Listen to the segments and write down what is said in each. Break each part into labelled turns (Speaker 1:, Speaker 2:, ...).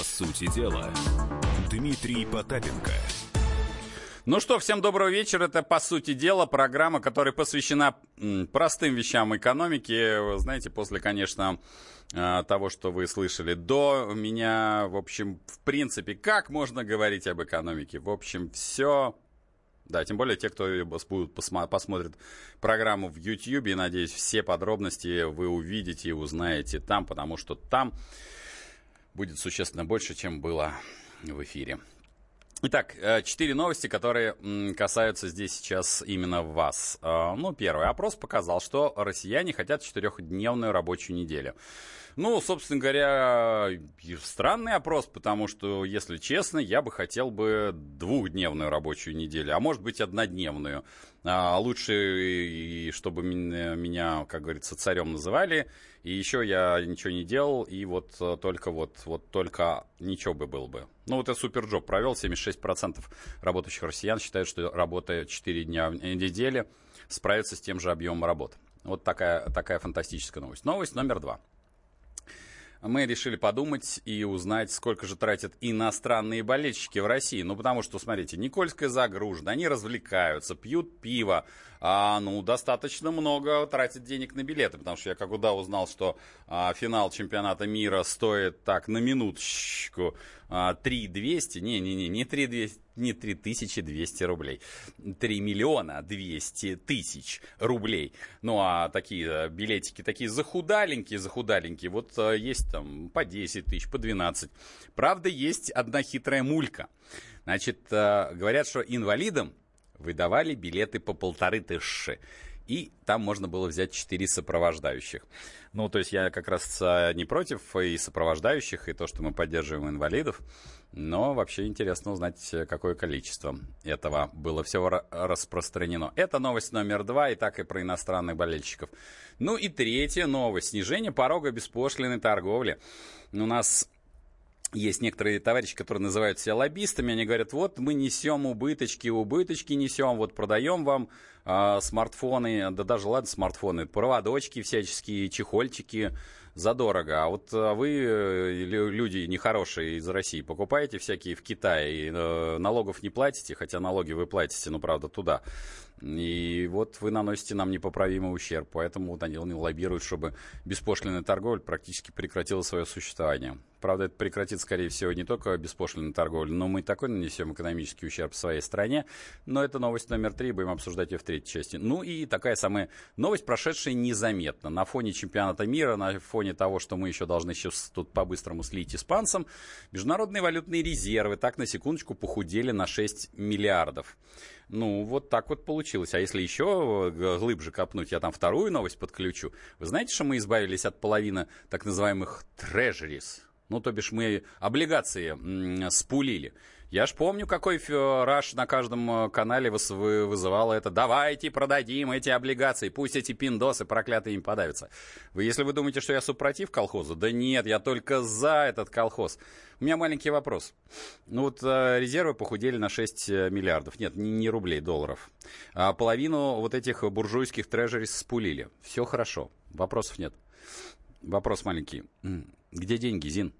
Speaker 1: По сути дела, Дмитрий Потапенко.
Speaker 2: Ну что, всем доброго вечера. Это, по сути дела, программа, которая посвящена простым вещам экономики. Вы знаете, после, конечно, а, того, что вы слышали до меня, в общем, в принципе, как можно говорить об экономике? В общем, все да, тем более те, кто будут посмотрят программу в YouTube, и, надеюсь, все подробности вы увидите и узнаете там, потому что там будет существенно больше, чем было в эфире. Итак, э, четыре новости, которые касаются здесь сейчас именно вас. Э, ну, первый опрос показал, что россияне хотят четырехдневную рабочую неделю. Ну, собственно говоря, странный опрос, потому что, если честно, я бы хотел бы двухдневную рабочую неделю, а может быть однодневную. А лучше, чтобы меня, как говорится, царем называли, и еще я ничего не делал, и вот только вот, вот только ничего бы было бы. Ну, вот я суперджоп провел, 76% работающих россиян считают, что работая 4 дня в неделю, справится с тем же объемом работы. Вот такая, такая фантастическая новость. Новость номер два мы решили подумать и узнать, сколько же тратят иностранные болельщики в России. Ну, потому что, смотрите, Никольская загружена, они развлекаются, пьют пиво, а, ну, достаточно много тратят денег на билеты, потому что я как куда узнал, что а, финал чемпионата мира стоит так, на минуточку, 3200, не-не-не, не 3200, не 3200 рублей, 3 миллиона 200 тысяч рублей. Ну, а такие э, билетики, такие захудаленькие, захудаленькие, вот э, есть там по 10 тысяч, по 12. Правда, есть одна хитрая мулька. Значит, э, говорят, что инвалидам выдавали билеты по полторы тысячи. И там можно было взять четыре сопровождающих. Ну, то есть я как раз не против и сопровождающих, и то, что мы поддерживаем инвалидов. Но вообще интересно узнать, какое количество этого было всего распространено. Это новость номер два, и так и про иностранных болельщиков. Ну и третья новость. Снижение порога беспошлиной торговли. У нас есть некоторые товарищи, которые называют себя лоббистами, они говорят, вот мы несем убыточки, убыточки несем, вот продаем вам э, смартфоны, да даже ладно смартфоны, проводочки всяческие, чехольчики, задорого. А вот а, вы, э, люди нехорошие из России, покупаете всякие в Китае, и, э, налогов не платите, хотя налоги вы платите, ну, правда, туда. И вот вы наносите нам непоправимый ущерб. Поэтому вот они лоббируют, чтобы беспошлинная торговля практически прекратила свое существование. Правда, это прекратит, скорее всего, не только беспошлинная торговля, но мы такой нанесем экономический ущерб своей стране. Но это новость номер три, будем обсуждать ее в третьей части. Ну и такая самая новость, прошедшая незаметно. На фоне чемпионата мира, на фоне того, что мы еще должны сейчас тут по-быстрому слить испанцам, международные валютные резервы так на секундочку похудели на 6 миллиардов. Ну, вот так вот получилось. А если еще э, глубже копнуть, я там вторую новость подключу. Вы знаете, что мы избавились от половины так называемых treasuries? Ну, то бишь мы облигации спулили. Я ж помню, какой раш на каждом э, канале вызывало это. Давайте продадим эти облигации, пусть эти пиндосы проклятые им подавятся. Вы, если вы думаете, что я супротив колхоза, да нет, я только за этот колхоз. У меня маленький вопрос. Ну вот э, резервы похудели на 6 э, миллиардов. Нет, не, не рублей, долларов. А половину вот этих буржуйских трежерис спулили. Все хорошо. Вопросов нет. Вопрос маленький. Где деньги, Зин?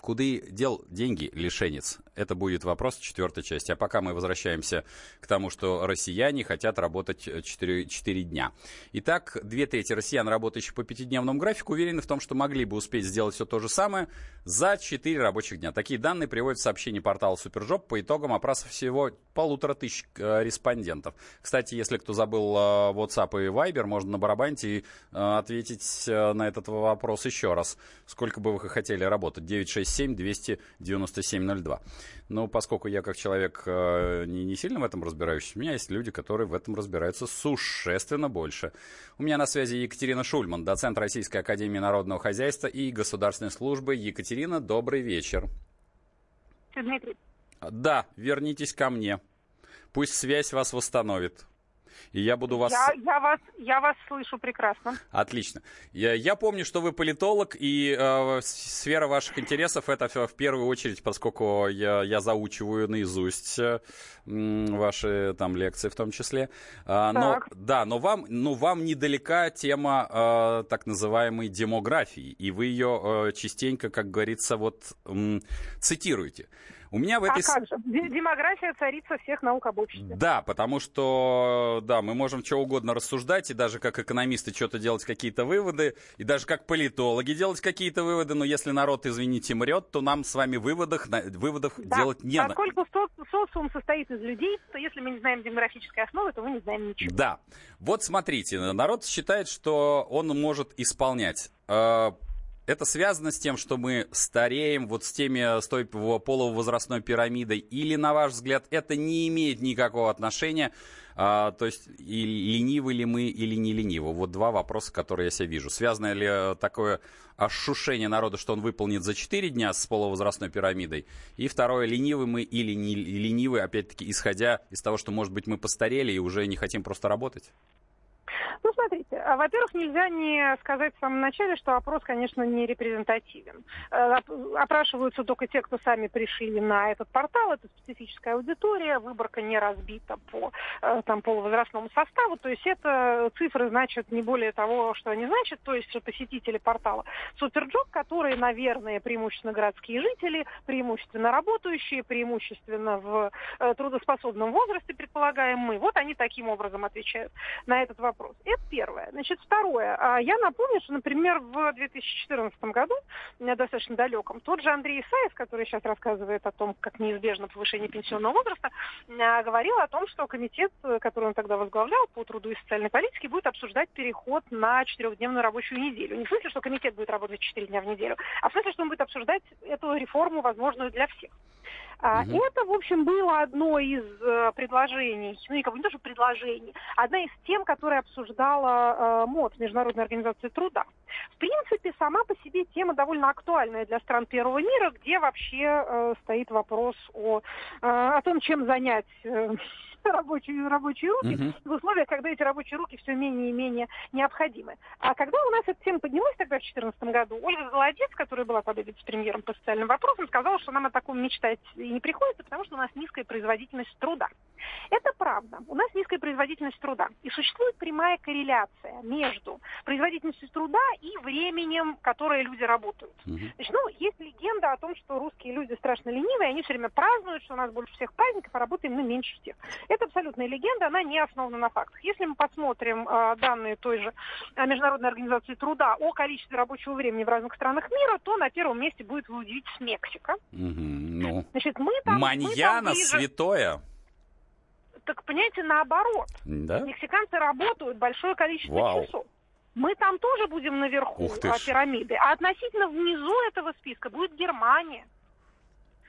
Speaker 2: Куда дел деньги, лишенец? Это будет вопрос четвертой части. А пока мы возвращаемся к тому, что россияне хотят работать 4, 4 дня. Итак, две трети россиян, работающих по пятидневному графику, уверены в том, что могли бы успеть сделать все то же самое за 4 рабочих дня. Такие данные приводят в сообщение портала Супержоп по итогам опроса всего полутора тысяч э, респондентов. Кстати, если кто забыл э, WhatsApp и Viber, можно на барабанте э, ответить на этот вопрос еще раз. Сколько бы вы хотели работать? 967 7 297 02. Но поскольку я как человек э, не, не сильно в этом разбираюсь, у меня есть люди, которые в этом разбираются существенно больше. У меня на связи Екатерина Шульман, доцент Российской Академии Народного Хозяйства и Государственной Службы. Екатерина, добрый вечер.
Speaker 3: Дмитрий.
Speaker 2: Да, вернитесь ко мне. Пусть связь вас восстановит. И я буду вас...
Speaker 3: Я, я, вас, я вас слышу прекрасно.
Speaker 2: Отлично. Я, я помню, что вы политолог, и э, сфера ваших интересов это в первую очередь, поскольку я, я заучиваю наизусть э, ваши там лекции в том числе. Э, но, да, но вам, ну, вам недалека тема э, так называемой демографии, и вы ее э, частенько, как говорится, вот э, цитируете. У меня в этой...
Speaker 3: А как же? Демография царица всех наук об обществе.
Speaker 2: Да, потому что, да, мы можем что угодно рассуждать, и даже как экономисты что-то делать какие-то выводы, и даже как политологи делать какие-то выводы, но если народ, извините, мрет, то нам с вами выводов, выводов да, делать не
Speaker 3: надо. Поскольку со социум состоит из людей, то если мы не знаем демографической основы, то мы не знаем ничего.
Speaker 2: Да. Вот смотрите, народ считает, что он может исполнять э, это связано с тем, что мы стареем, вот с теми, с той полувозрастной пирамидой, или, на ваш взгляд, это не имеет никакого отношения, а, то есть и ленивы ли мы или не ленивы? Вот два вопроса, которые я себе вижу. Связано ли такое ошушение народа, что он выполнит за 4 дня с полувозрастной пирамидой? И второе, ленивы мы или не ленивы, опять-таки, исходя из того, что, может быть, мы постарели и уже не хотим просто работать?
Speaker 3: Ну, смотрите, а, во-первых, нельзя не сказать в самом начале, что опрос, конечно, не репрезентативен. Э, опрашиваются только те, кто сами пришли на этот портал, это специфическая аудитория, выборка не разбита по э, там, полувозрастному составу, то есть это цифры значат не более того, что они значат, то есть посетители портала Суперджоb, которые, наверное, преимущественно городские жители, преимущественно работающие, преимущественно в э, трудоспособном возрасте, предполагаем мы, вот они таким образом отвечают на этот вопрос. Это первое. Значит, второе. А, я напомню, что, например, в 2014 году, достаточно далеком, тот же Андрей Исаев, который сейчас рассказывает о том, как неизбежно повышение пенсионного возраста, а, говорил о том, что комитет, который он тогда возглавлял по труду и социальной политике, будет обсуждать переход на четырехдневную рабочую неделю. Не в смысле, что комитет будет работать четыре дня в неделю, а в смысле, что он будет обсуждать эту реформу, возможную для всех. Угу. Это, в общем, было одно из э, предложений, ну, не, не тоже предложений, одна из тем, которые обсуждала э, МОД, Международная организация труда. В принципе, сама по себе тема довольно актуальная для стран первого мира, где вообще э, стоит вопрос о, о том, чем занять рабочие, рабочие руки uh-huh. в условиях, когда эти рабочие руки все менее и менее необходимы. А когда у нас эта тема поднялась тогда в 2014 году, Ольга Голодец, которая была под премьером по социальным вопросам, сказала, что нам о таком мечтать и не приходится, потому что у нас низкая производительность труда. Это правда. У нас низкая производительность труда. И существует прямая корреляция между производительностью труда и временем, которое люди работают. Uh-huh. Значит, ну, есть легенда о том, что русские люди страшно ленивые, они все время празднуют, что у нас больше всех праздников, а работаем мы меньше всех. Это абсолютная легенда, она не основана на фактах. Если мы посмотрим э, данные той же э, Международной организации труда о количестве рабочего времени в разных странах мира, то на первом месте будет, вы удивитесь, Мексика.
Speaker 2: Угу, ну,
Speaker 3: Значит, мы там,
Speaker 2: Маньяна
Speaker 3: мы там ближе...
Speaker 2: святое.
Speaker 3: Так, понимаете, наоборот.
Speaker 2: Да?
Speaker 3: Мексиканцы работают большое количество
Speaker 2: Вау.
Speaker 3: часов. Мы там тоже будем наверху а, пирамиды. А относительно внизу этого списка будет Германия.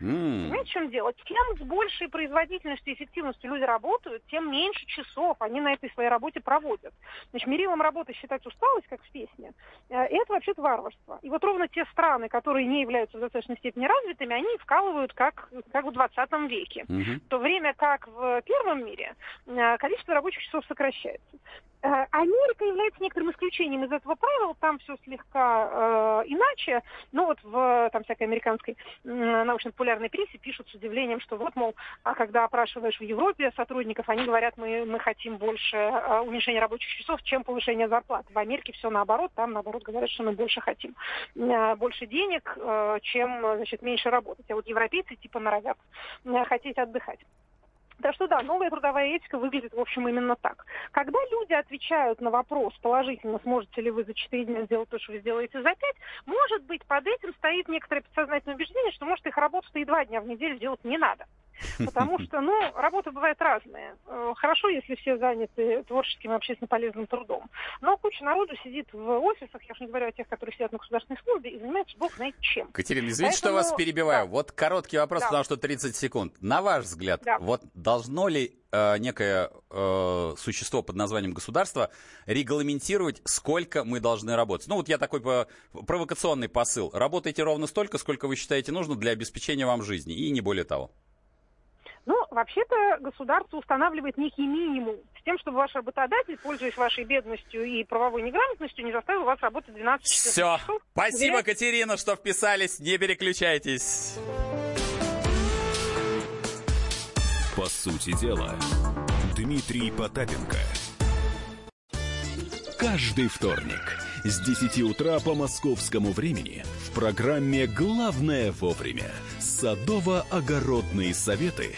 Speaker 3: Mm. Понимаете, в чем дело? Чем с большей производительностью и эффективностью люди работают, тем меньше часов они на этой своей работе проводят. Значит, мерилом работы считать усталость, как в песне, э, это вообще-то варварство. И вот ровно те страны, которые не являются в достаточной степени развитыми, они вкалывают как, как в 20 веке. Mm-hmm. В то время как в первом мире э, количество рабочих часов сокращается. Э, Америка является некоторым исключением из этого правила, там все слегка э, иначе, но вот в там всякой американской э, научно-популярной прессе пишут с удивлением, что вот, мол, а когда опрашиваешь в Европе сотрудников, они говорят, мы, мы хотим больше э, уменьшения рабочих часов, чем повышение зарплат. В Америке все наоборот, там наоборот говорят, что мы больше хотим э, больше денег, э, чем, значит, меньше работать. А вот европейцы типа норовят э, хотеть отдыхать. Так что да, новая трудовая этика выглядит, в общем, именно так. Когда люди отвечают на вопрос положительно, сможете ли вы за 4 дня сделать то, что вы сделаете за 5, может быть, под этим стоит некоторое подсознательное убеждение, что, может, их работу-то и 2 дня в неделю делать не надо. Потому что, ну, работа бывает разная. Э, хорошо, если все заняты творческим и общественно полезным трудом. Но куча народу сидит в офисах, я уж не говорю о тех, которые сидят на государственной службе, и занимаются бог знает чем.
Speaker 2: Катерина, извините, Поэтому... что вас перебиваю. Да. Вот короткий вопрос, да. потому что 30 секунд. На ваш взгляд, да. вот должно ли э, некое э, существо под названием государство регламентировать, сколько мы должны работать. Ну, вот я такой по, провокационный посыл. Работайте ровно столько, сколько вы считаете нужно для обеспечения вам жизни, и не более того.
Speaker 3: Ну, вообще-то государство устанавливает некий минимум с тем, чтобы ваш работодатель, пользуясь вашей бедностью и правовой неграмотностью, не заставил вас работать 12 часов.
Speaker 2: Все. Спасибо, Катерина, что вписались. Не переключайтесь.
Speaker 1: По сути дела, Дмитрий Потапенко. Каждый вторник с 10 утра по московскому времени в программе «Главное вовремя» садово-огородные советы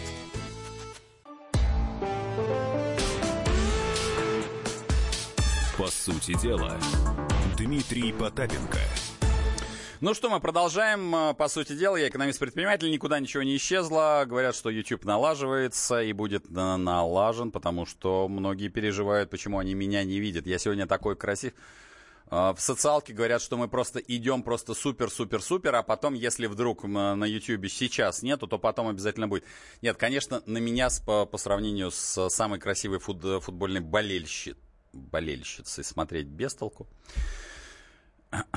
Speaker 1: По сути дела, Дмитрий Потапенко –
Speaker 2: ну что, мы продолжаем. Э, по сути дела, я экономист-предприниматель, никуда ничего не исчезло. Говорят, что YouTube налаживается и будет налажен, потому что многие переживают, почему они меня не видят. Я сегодня такой красив. Э, в социалке говорят, что мы просто идем просто супер-супер-супер, а потом, если вдруг на YouTube сейчас нету, то потом обязательно будет. Нет, конечно, на меня по, по сравнению с самой красивой фут, футбольной болельщицей, болельщицей смотреть без толку.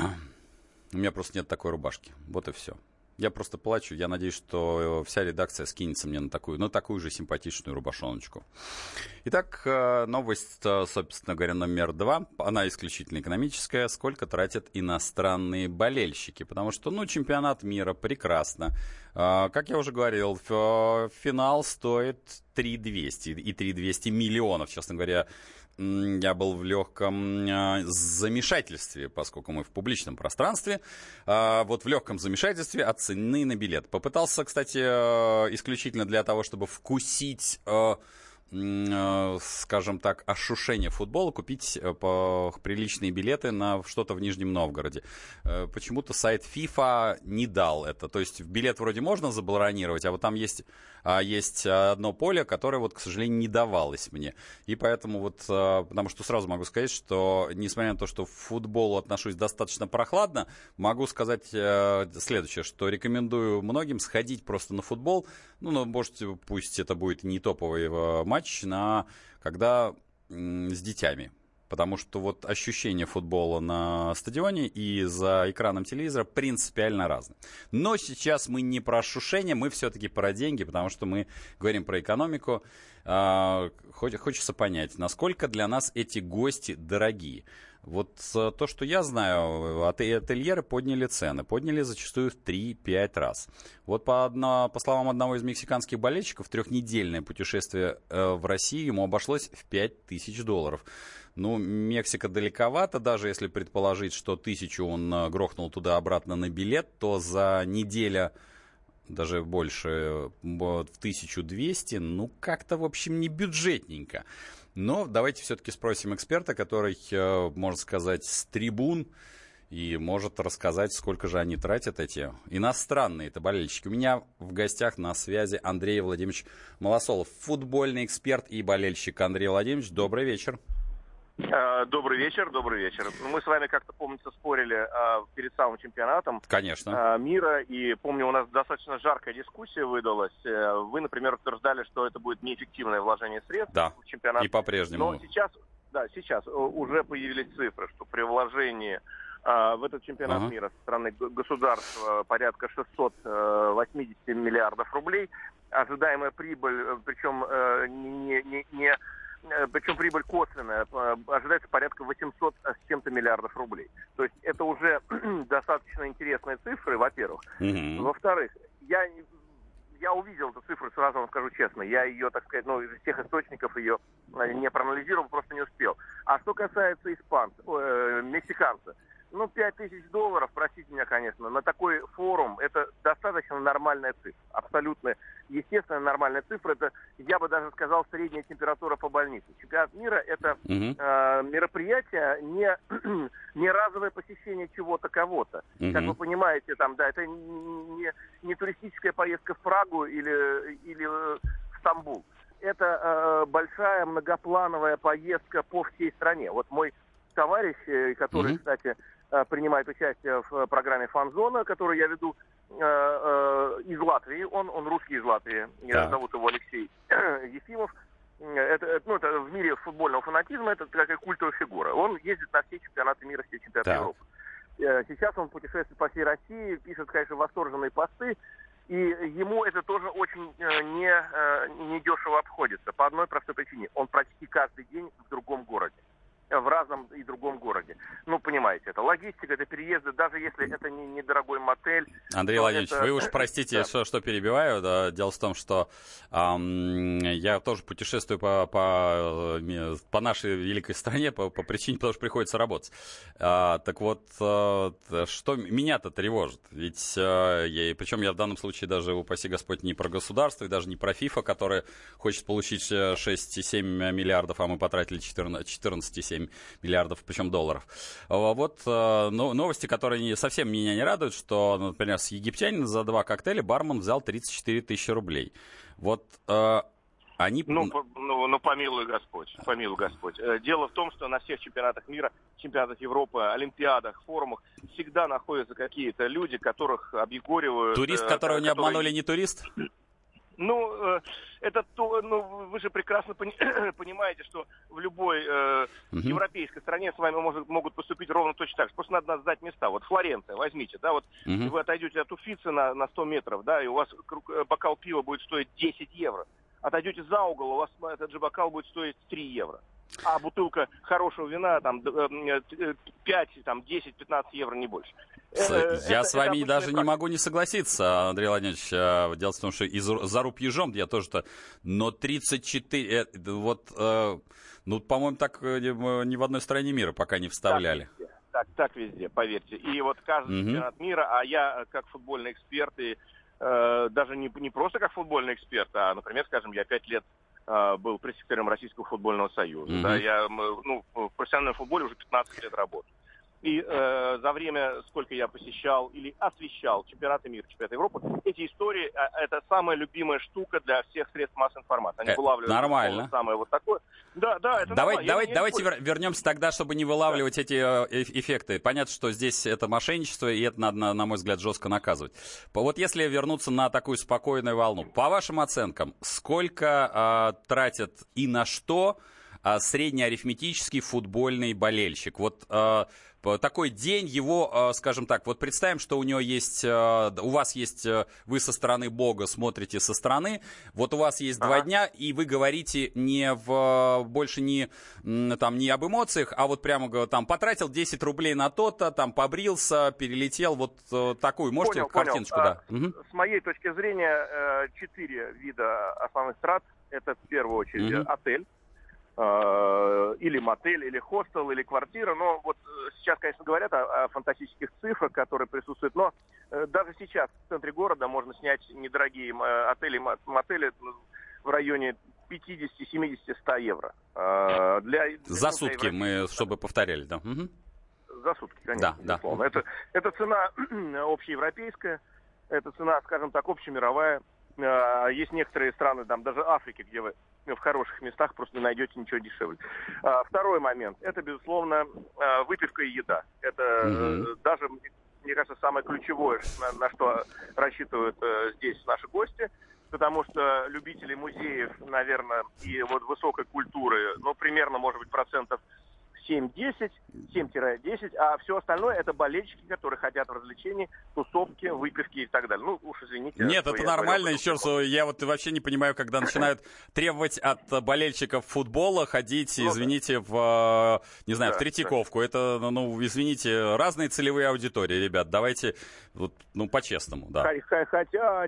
Speaker 2: У меня просто нет такой рубашки. Вот и все. Я просто плачу. Я надеюсь, что вся редакция скинется мне на такую, на такую же симпатичную рубашоночку. Итак, э, новость, э, собственно говоря, номер два. Она исключительно экономическая. Сколько тратят иностранные болельщики? Потому что, ну, чемпионат мира прекрасно. Э, как я уже говорил, финал стоит 3200 и 3200 миллионов, честно говоря я был в легком а, замешательстве, поскольку мы в публичном пространстве. А, вот в легком замешательстве от цены на билет. Попытался, кстати, а, исключительно для того, чтобы вкусить скажем так, ошушение футбола, купить э, приличные билеты на что-то в Нижнем Новгороде. Э, почему-то сайт FIFA не дал это. То есть билет вроде можно забронировать, а вот там есть а есть одно поле, которое, вот, к сожалению, не давалось мне. И поэтому вот, потому что сразу могу сказать, что, несмотря на то, что к футболу отношусь достаточно прохладно, могу сказать э, следующее, что рекомендую многим сходить просто на футбол, ну, можете, пусть это будет не топовый э, матч, на, когда с детьми потому что вот ощущение футбола на стадионе и за экраном телевизора принципиально разные. Но сейчас мы не про ошушение, мы все-таки про деньги, потому что мы говорим про экономику. А, хочется понять, насколько для нас эти гости дорогие. Вот э, то, что я знаю, ательеры подняли цены, подняли зачастую в 3-5 раз. Вот по, одно, по словам одного из мексиканских болельщиков, трехнедельное путешествие э, в Россию ему обошлось в 5000 долларов. Ну, Мексика далековато, даже если предположить, что тысячу он э, грохнул туда-обратно на билет, то за неделю даже больше, в 1200, ну, как-то, в общем, не бюджетненько. Но давайте все-таки спросим эксперта, который, э, можно сказать, с трибун, и может рассказать, сколько же они тратят, эти иностранные это болельщики. У меня в гостях на связи Андрей Владимирович Малосолов, футбольный эксперт и болельщик. Андрей Владимирович, добрый вечер.
Speaker 4: Э, добрый вечер, добрый вечер. Мы с вами как-то, помнится, спорили а, перед самым чемпионатом
Speaker 2: Конечно.
Speaker 4: А, мира, и помню, у нас достаточно жаркая дискуссия выдалась. Э, вы, например, утверждали, что это будет неэффективное вложение средств
Speaker 2: да.
Speaker 4: в чемпионат.
Speaker 2: и по-прежнему.
Speaker 4: Но сейчас, да, сейчас уже появились цифры, что при вложении а, в этот чемпионат uh-huh. мира со стороны государства порядка 680 миллиардов рублей. Ожидаемая прибыль, причем не, не, не Э, причем прибыль косвенная, э, ожидается порядка 800 с чем-то миллиардов рублей. То есть это уже достаточно интересные цифры, во-первых. Mm-hmm. Во-вторых, я, я увидел эту цифру, сразу вам скажу честно, я ее, так сказать, ну, из всех источников ее э, не проанализировал, просто не успел. А что касается испанца, э, мексиканца, ну, 5 тысяч долларов, простите меня, конечно, на такой форум это достаточно нормальная цифра. Абсолютно естественная нормальная цифра. Это, я бы даже сказал, средняя температура по больнице. Чемпионат мира это uh-huh. э, мероприятие, не, не разовое посещение чего-то кого-то. Uh-huh. Как вы понимаете, там, да, это не, не туристическая поездка в Прагу или, или в Стамбул это э, большая многоплановая поездка по всей стране. Вот мой товарищ, э, который, mm-hmm. кстати, э, принимает участие в программе «Фанзона», которую я веду э, э, из Латвии, он, он русский из Латвии, так. зовут его Алексей Ефимов, это, ну, это в мире футбольного фанатизма это такая культовая фигура. Он ездит на все чемпионаты мира, все чемпионаты так. Европы. Сейчас он путешествует по всей России, пишет, конечно, восторженные посты. И ему это тоже очень э, не, э, не дешево обходится. По одной простой причине. Он почти каждый день в другом городе в разном и другом городе. Ну, понимаете, это логистика, это переезды, даже если это не недорогой мотель.
Speaker 2: Андрей Владимирович, это... вы уж простите, да. что, что перебиваю. Да, дело в том, что эм, я тоже путешествую по, по, э, по нашей великой стране по, по причине того, что приходится работать. А, так вот, а, что меня-то тревожит? Ведь, а, я, причем я в данном случае даже, упаси Господь, не про государство и даже не про ФИФА, которая хочет получить 6,7 миллиардов, а мы потратили 14,7 7 миллиардов, причем долларов. А вот э, новости, которые не, совсем меня не радуют, что, например, с египтянина за два коктейля бармен взял 34 тысячи рублей. Вот э, они...
Speaker 4: Ну, ну, ну, помилуй Господь, помилуй Господь. Э, дело в том, что на всех чемпионатах мира, чемпионатах Европы, олимпиадах, форумах всегда находятся какие-то люди, которых объегоривают...
Speaker 2: Турист, которого которые... не обманули, не турист?
Speaker 4: Ну, э, это то, ну, вы же прекрасно понимаете, что в любой э, угу. европейской стране с вами может, могут поступить ровно точно так же. Просто надо сдать места. Вот Флоренция, возьмите, да, вот угу. вы отойдете от Уфицы на, на 100 метров, да, и у вас э, бокал пива будет стоить 10 евро. Отойдете за угол, у вас этот же бокал будет стоить 3 евро а бутылка хорошего вина там 5, э, там 10, 15 евро, не больше.
Speaker 2: Э, я это, с вами это даже практика. не могу не согласиться, Андрей Владимирович. Дело в том, что из, за руб ежом я тоже-то... Но 34... Э, вот, ну, по-моему, так ни в одной стране мира пока не вставляли.
Speaker 4: Так так, так везде поверьте. И вот каждый угу. чемпионат мира, а я как футбольный эксперт и э, даже не, не просто как футбольный эксперт, а, например, скажем, я пять лет э, был пресс-секретарем Российского футбольного союза. Mm-hmm. Да, я ну, в профессиональном футболе уже 15 лет работаю. И э, за время, сколько я посещал или освещал чемпионаты мира, чемпионаты Европы, эти истории э, это самая любимая штука для всех средств массовой информации. Они
Speaker 2: э, вылавливают нормально.
Speaker 4: самое вот такое.
Speaker 2: Да, да, это Давай, нормально. Давай, давайте вер, вернемся тогда, чтобы не вылавливать да. эти э, эффекты. Понятно, что здесь это мошенничество, и это надо, на, на мой взгляд, жестко наказывать. Вот если вернуться на такую спокойную волну, по вашим оценкам, сколько э, тратят и на что э, среднеарифметический футбольный болельщик? Вот э, такой день его, а, скажем так, вот представим, что у него есть, а, у вас есть, э, вы со стороны Бога смотрите со стороны, вот у вас есть ага. два дня, и вы говорите не в, больше не, там, не об эмоциях, а вот прямо там потратил 10 рублей на то-то, там побрился, перелетел, вот э, такую, можете понял, картиночку, понял. да?
Speaker 4: Угу. С моей точки зрения, э, четыре вида основных трат, это в первую очередь угу. отель, Э, или мотель, или хостел, или квартира. Но вот э, сейчас, конечно, говорят о, о фантастических цифрах, которые присутствуют, но э, даже сейчас в центре города можно снять недорогие отели, мотели в районе 50, 70, 100 евро.
Speaker 2: Для, За сутки мы, чтобы повторяли, да? Угу.
Speaker 4: За сутки, конечно, да, безусловно. Да. Это, это цена общеевропейская, это цена, скажем так, общемировая. Есть некоторые страны, там даже Африки, где вы в хороших местах просто не найдете ничего дешевле. А, второй момент. Это, безусловно, а, выпивка и еда. Это угу. даже, мне кажется, самое ключевое, на, на что рассчитывают э, здесь наши гости потому что любители музеев, наверное, и вот высокой культуры, ну, примерно, может быть, процентов 7-10, 7-10, а все остальное это болельщики, которые хотят в развлечении, тусовки, выпивки и так далее. Ну, уж извините.
Speaker 2: Нет, это нормально. Еще раз, я вот вообще не понимаю, когда начинают требовать от болельщиков футбола ходить, ну, извините, в, не знаю, да, в Третьяковку. Да. Это, ну, извините, разные целевые аудитории, ребят. Давайте, вот, ну, по-честному, да.
Speaker 4: Хотя,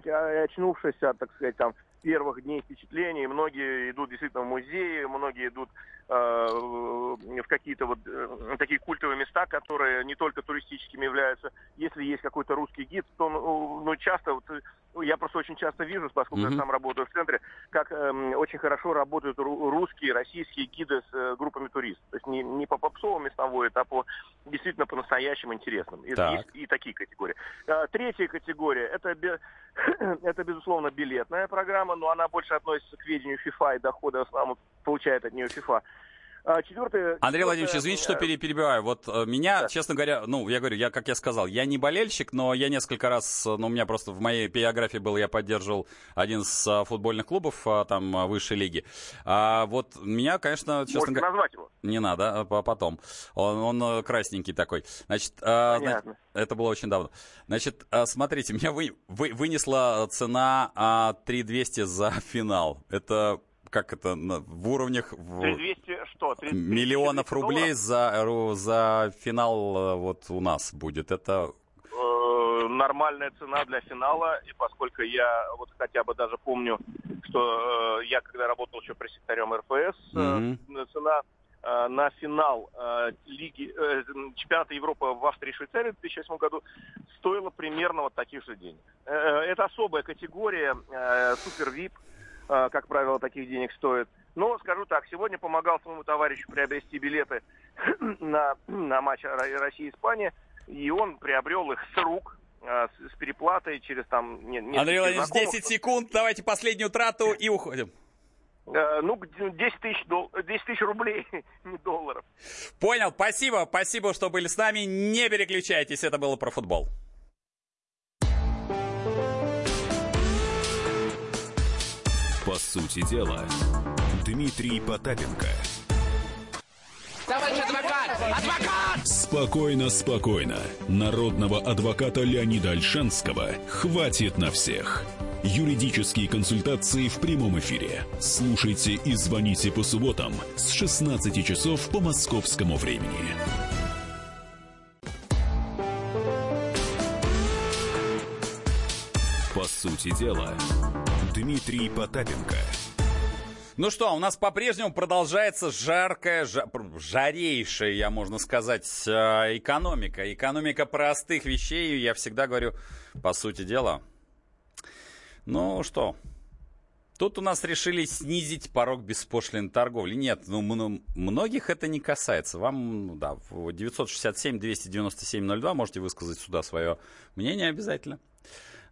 Speaker 4: очнувшись от, так сказать, там, первых дней впечатлений. Многие идут действительно в музеи, многие идут э, в какие-то вот э, такие культовые места, которые не только туристическими являются. Если есть какой-то русский гид, то ну, ну часто вот, ну, я просто очень часто вижу, поскольку mm-hmm. я сам работаю в центре, как э, очень хорошо работают русские, российские гиды с э, группами туристов. То есть не, не по попсовым местам а по действительно по-настоящему интересным. И, есть и такие категории. А, третья категория это, это безусловно билетная программа но она больше относится к ведению ФИФА и доходы в основном получает от нее ФИФА.
Speaker 2: А, четвертое, Андрей Владимирович, извините, что перебиваю. Вот э, меня, да. честно говоря, ну, я говорю, я, как я сказал, я не болельщик, но я несколько раз, ну, у меня просто в моей биографии был, я поддерживал один из а, футбольных клубов, а, там, высшей лиги. А вот меня, конечно, честно говоря...
Speaker 4: назвать его?
Speaker 2: Не надо, потом. Он, он красненький такой. Значит, значит, это было очень давно. Значит, смотрите, меня вы, вы, вынесла цена 3200 за финал. Это как это, в уровнях... В...
Speaker 4: 200 что?
Speaker 2: 30, миллионов рублей за, за финал э, вот у нас будет. Это
Speaker 4: э, нормальная цена для финала, и поскольку я вот хотя бы даже помню, что э, я когда работал еще пресс-секретарем РФС, mm-hmm. цена на финал лиги чемпионата Европы в Австрии и Швейцарии в 2008 году стоила примерно вот таких же денег. это особая категория, супер вип, а, как правило, таких денег стоит. Но скажу так, сегодня помогал своему товарищу приобрести билеты на, на матч России-Испания, и он приобрел их с рук, а, с, с переплатой через там...
Speaker 2: Нет, нет, Андрей Владимирович, 10 секунд, давайте последнюю трату и уходим.
Speaker 4: Uh, ну, 10 тысяч, дол... 10 тысяч рублей, не долларов.
Speaker 2: Понял, спасибо, спасибо, что были с нами. Не переключайтесь, это было про футбол.
Speaker 1: По сути дела, Дмитрий Потапенко. Товарищ адвокат! Адвокат! Спокойно, спокойно. Народного адвоката Леонида Альшанского хватит на всех. Юридические консультации в прямом эфире. Слушайте и звоните по субботам с 16 часов по московскому времени. По сути дела, Дмитрий Потапенко.
Speaker 2: Ну что, у нас по-прежнему продолжается жаркая, жа, жарейшая, я можно сказать, э, экономика. Экономика простых вещей, я всегда говорю, по сути дела. Ну что, Тут у нас решили снизить порог беспошлиной торговли. Нет, ну, многих это не касается. Вам, ну да, в 967-297-02 можете высказать сюда свое мнение обязательно.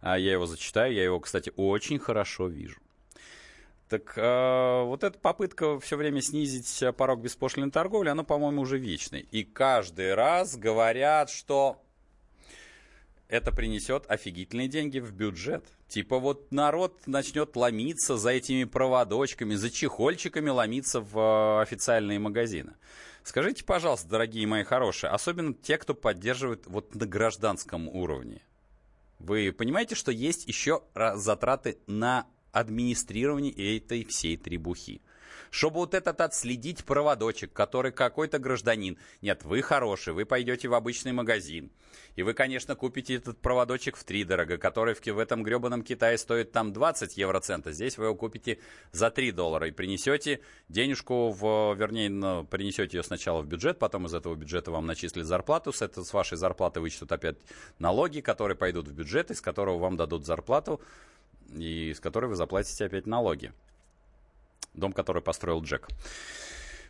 Speaker 2: А я его зачитаю, я его, кстати, очень хорошо вижу. Так э, вот эта попытка все время снизить порог беспошлиной торговли, она, по-моему, уже вечная. И каждый раз говорят, что это принесет офигительные деньги в бюджет. Типа вот народ начнет ломиться за этими проводочками, за чехольчиками ломиться в э, официальные магазины. Скажите, пожалуйста, дорогие мои хорошие, особенно те, кто поддерживает вот на гражданском уровне. Вы понимаете, что есть еще затраты на администрирование этой всей требухи? чтобы вот этот отследить проводочек, который какой-то гражданин. Нет, вы хороший, вы пойдете в обычный магазин. И вы, конечно, купите этот проводочек в три дорого, который в, этом гребаном Китае стоит там 20 евроцента. Здесь вы его купите за 3 доллара и принесете денежку, в, вернее, ну, принесете ее сначала в бюджет, потом из этого бюджета вам начислят зарплату, с, это, с вашей зарплаты вычтут опять налоги, которые пойдут в бюджет, из которого вам дадут зарплату, и с которой вы заплатите опять налоги дом, который построил Джек.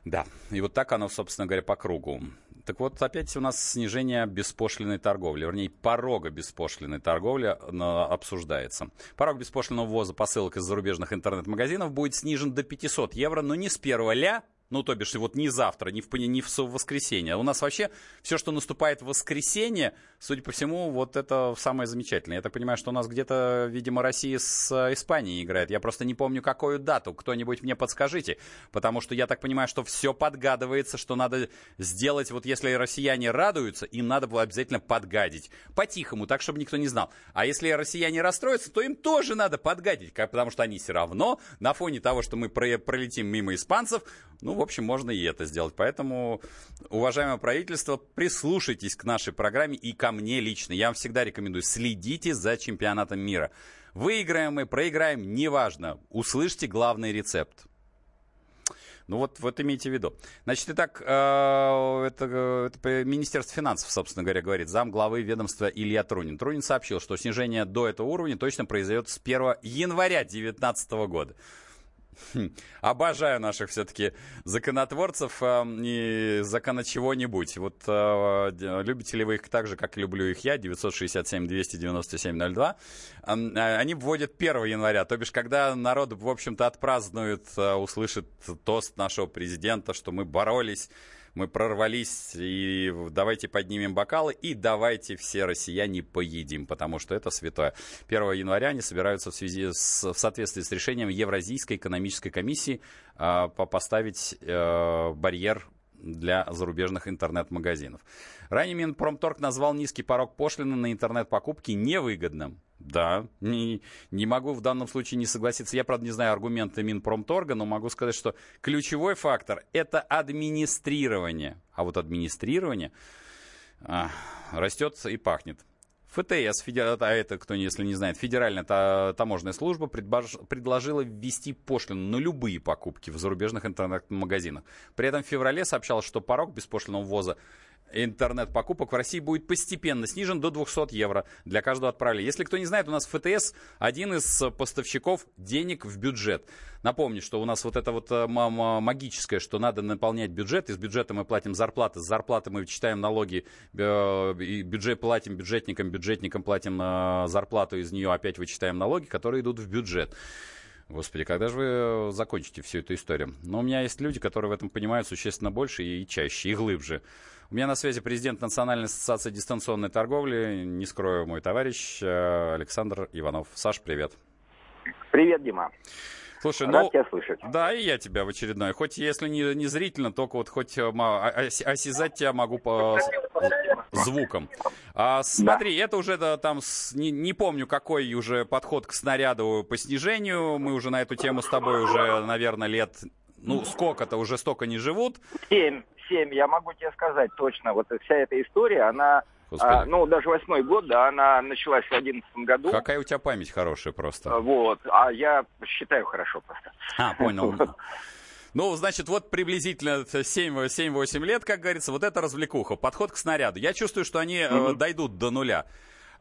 Speaker 2: Да, и вот так оно, собственно говоря, по кругу. Так вот, опять у нас снижение беспошлиной торговли, вернее, порога беспошлиной торговли обсуждается. Порог беспошлиного ввоза посылок из зарубежных интернет-магазинов будет снижен до 500 евро, но не с первого ля, ну, то бишь, вот не завтра, не в, не в воскресенье. У нас вообще все, что наступает в воскресенье, судя по всему, вот это самое замечательное. Я так понимаю, что у нас где-то, видимо, Россия с э, Испанией играет. Я просто не помню, какую дату. Кто-нибудь мне подскажите. Потому что я так понимаю, что все подгадывается, что надо сделать, вот если россияне радуются, им надо было обязательно подгадить. По-тихому, так, чтобы никто не знал. А если россияне расстроятся, то им тоже надо подгадить, потому что они все равно на фоне того, что мы пролетим мимо испанцев, ну, в общем, можно и это сделать. Поэтому, уважаемое правительство, прислушайтесь к нашей программе и ко мне лично. Я вам всегда рекомендую, следите за чемпионатом мира. Выиграем мы, проиграем, неважно. Услышьте главный рецепт. Ну вот, вот имейте в виду. Значит, итак, э, это, это Министерство финансов, собственно говоря, говорит, зам главы ведомства Илья Трунин. Трунин сообщил, что снижение до этого уровня точно произойдет с 1 января 2019 года. Хм, обожаю наших все-таки законотворцев э, и закона чего-нибудь. Вот э, любите ли вы их так же, как люблю их я, 967-297-02. Э, они вводят 1 января, то бишь, когда народ, в общем-то, отпразднует, э, услышит тост нашего президента, что мы боролись мы прорвались, и давайте поднимем бокалы, и давайте все россияне поедим, потому что это святое. 1 января они собираются в, связи с, в соответствии с решением Евразийской экономической комиссии э, поставить э, барьер для зарубежных интернет-магазинов. Ранее Минпромторг назвал низкий порог пошлины на интернет-покупки невыгодным. Да, не, не могу в данном случае не согласиться. Я, правда, не знаю аргументы Минпромторга, но могу сказать, что ключевой фактор – это администрирование. А вот администрирование а, растет и пахнет. ФТС, а это, кто если не знает, Федеральная таможенная служба предложила ввести пошлину на любые покупки в зарубежных интернет-магазинах. При этом в феврале сообщалось, что порог беспошлинного ввоза интернет-покупок в России будет постепенно снижен до 200 евро для каждого отправления. Если кто не знает, у нас ФТС один из поставщиков денег в бюджет. Напомню, что у нас вот это вот э, магическое, что надо наполнять бюджет. Из бюджета мы платим зарплаты, с зарплаты мы вычитаем налоги, э, и бюджет платим бюджетникам, бюджетникам платим э, зарплату, из нее опять вычитаем налоги, которые идут в бюджет. Господи, когда же вы закончите всю эту историю? Но у меня есть люди, которые в этом понимают существенно больше и чаще, и глубже. У меня на связи президент Национальной ассоциации дистанционной торговли, не скрою, мой товарищ э, Александр Иванов. Саш, привет.
Speaker 5: Привет, Дима.
Speaker 2: Слушай, Рад ну, тебя слышать. Да, и я тебя в очередной. Хоть если не, не зрительно, только вот хоть э, осязать тебя могу по звукам. А, смотри, да. это уже да, там, не, не помню, какой уже подход к снаряду по снижению. Мы уже на эту тему с тобой уже, наверное, лет ну, сколько-то, уже столько не живут.
Speaker 5: Семь. 7, я могу тебе сказать точно, вот вся эта история, она, а, ну, даже восьмой год, да, она началась в одиннадцатом году.
Speaker 2: Какая у тебя память хорошая просто.
Speaker 5: Вот, а я считаю хорошо просто.
Speaker 2: А, понял. Ну, значит, вот приблизительно 7-8 лет, как говорится, вот это развлекуха, подход к снаряду. Я чувствую, что они mm-hmm. дойдут до нуля.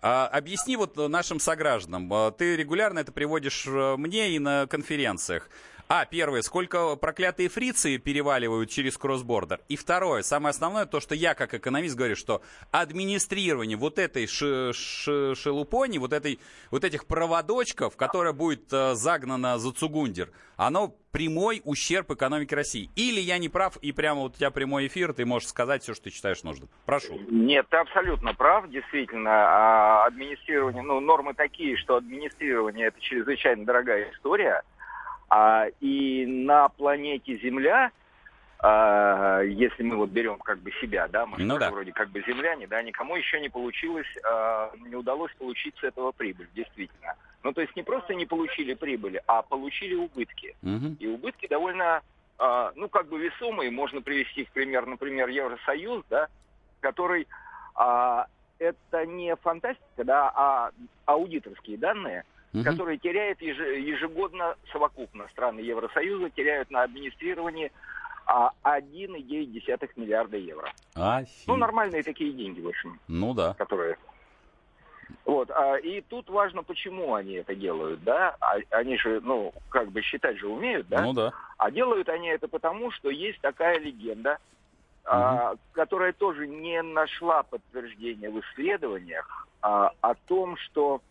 Speaker 2: А, объясни вот нашим согражданам, а, ты регулярно это приводишь э, мне и на конференциях. А, первое, сколько проклятые фрицы переваливают через кроссбордер. И второе, самое основное, то, что я как экономист говорю, что администрирование вот этой ш ш шелупони, вот, этой, вот этих проводочков, которая будет э, загнана за Цугундер, оно прямой ущерб экономике России. Или я не прав, и прямо вот у тебя прямой эфир, ты можешь сказать все, что ты считаешь нужным. Прошу.
Speaker 5: Нет, ты абсолютно прав, действительно. А администрирование, ну, нормы такие, что администрирование это чрезвычайно дорогая история. А, и на планете Земля, а, если мы вот берем как бы себя, да, мы ну, да. вроде как бы земляне, да, никому еще не получилось, а, не удалось получить с этого прибыль, действительно. Ну, то есть не просто не получили прибыли, а получили убытки. Угу. И убытки довольно, а, ну, как бы весомые. Можно привести в пример, например, Евросоюз, да, который а, это не фантастика, да, а аудиторские данные – угу. которые теряют ежегодно совокупно страны Евросоюза теряют на администрировании 1,9 а, миллиарда евро.
Speaker 2: Афи.
Speaker 5: Ну, нормальные такие деньги, в общем.
Speaker 2: Ну да.
Speaker 5: Которые... Вот, а, и тут важно, почему они это делают, да? А, они же, ну, как бы считать же умеют, да?
Speaker 2: Ну да.
Speaker 5: А делают они это потому, что есть такая легенда, угу. а, которая тоже не нашла подтверждения в исследованиях а, о том, что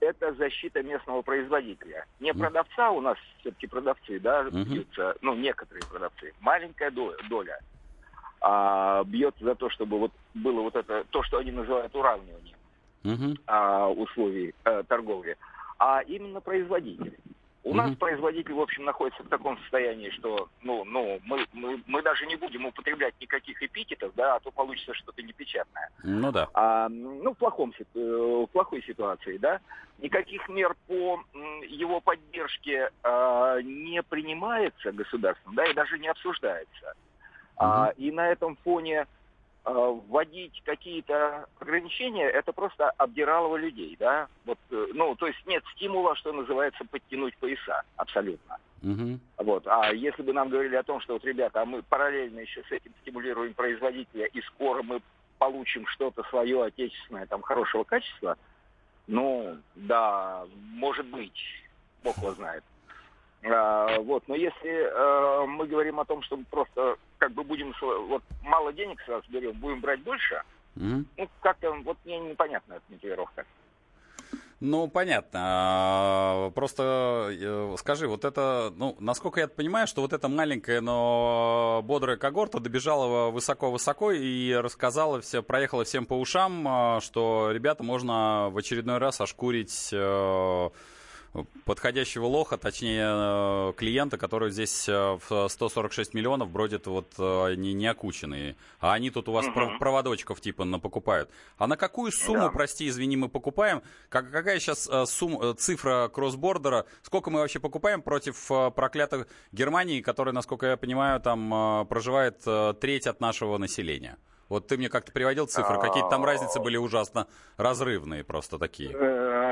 Speaker 5: это защита местного производителя. Не продавца, у нас все-таки продавцы, да, бьются, ну, некоторые продавцы, маленькая доля а, бьется за то, чтобы вот было вот это, то, что они называют уравниванием uh-huh. а, условий а, торговли, а именно производитель. У нас производитель, в общем, находится в таком состоянии, что, ну, ну, мы, мы, мы даже не будем употреблять никаких эпитетов, да, а то получится что-то непечатное.
Speaker 2: Ну да.
Speaker 5: А, ну, в, плохом, э, в плохой ситуации, да. Никаких мер по его поддержке а, не принимается государством, да, и даже не обсуждается. mm А, и на этом фоне вводить какие-то ограничения, это просто обдиралово людей, да, вот, э, ну, то есть нет стимула, что называется, подтянуть пояса, абсолютно. Угу. Вот, а если бы нам говорили о том, что вот, ребята, а мы параллельно еще с этим стимулируем производителя, и скоро мы получим что-то свое отечественное, там, хорошего качества, ну, да, может быть, Бог его знает. А, вот, но если э, мы говорим о том, что мы просто как бы будем вот мало денег сразу берем, будем брать больше, mm-hmm. ну как-то вот мне непонятна эта мотивировка.
Speaker 2: Ну, понятно. А, просто э, скажи, вот это, ну, насколько я понимаю, что вот эта маленькая, но бодрая когорта добежала высоко-высоко и рассказала все, проехала всем по ушам, а, что ребята можно в очередной раз ошкурить э, подходящего лоха, точнее э, клиента, который здесь э, в 146 миллионов бродит вот э, не, не окученные. А они тут у вас угу. проводочков типа покупают. А на какую сумму, да. прости, извини, мы покупаем? Как, какая сейчас сумма, цифра кроссбордера? Сколько мы вообще покупаем против проклятых Германии, которая, насколько я понимаю, там проживает треть от нашего населения? Вот ты мне как-то приводил цифры, какие-то там разницы были ужасно разрывные просто такие.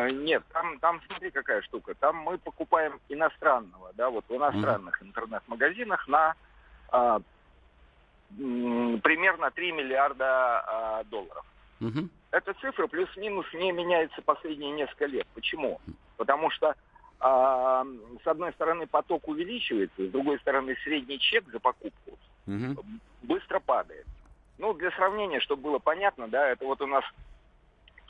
Speaker 5: Э, нет, там, там смотри какая штука. Там мы покупаем иностранного, да, вот в иностранных mm интернет-магазинах на а, примерно 3 миллиарда а, долларов. mm Эта цифра плюс-минус не меняется последние несколько лет. Почему? Потому что а, с одной стороны поток увеличивается, с другой стороны средний чек за покупку mm быстро падает. Ну, для сравнения, чтобы было понятно, да, это вот у нас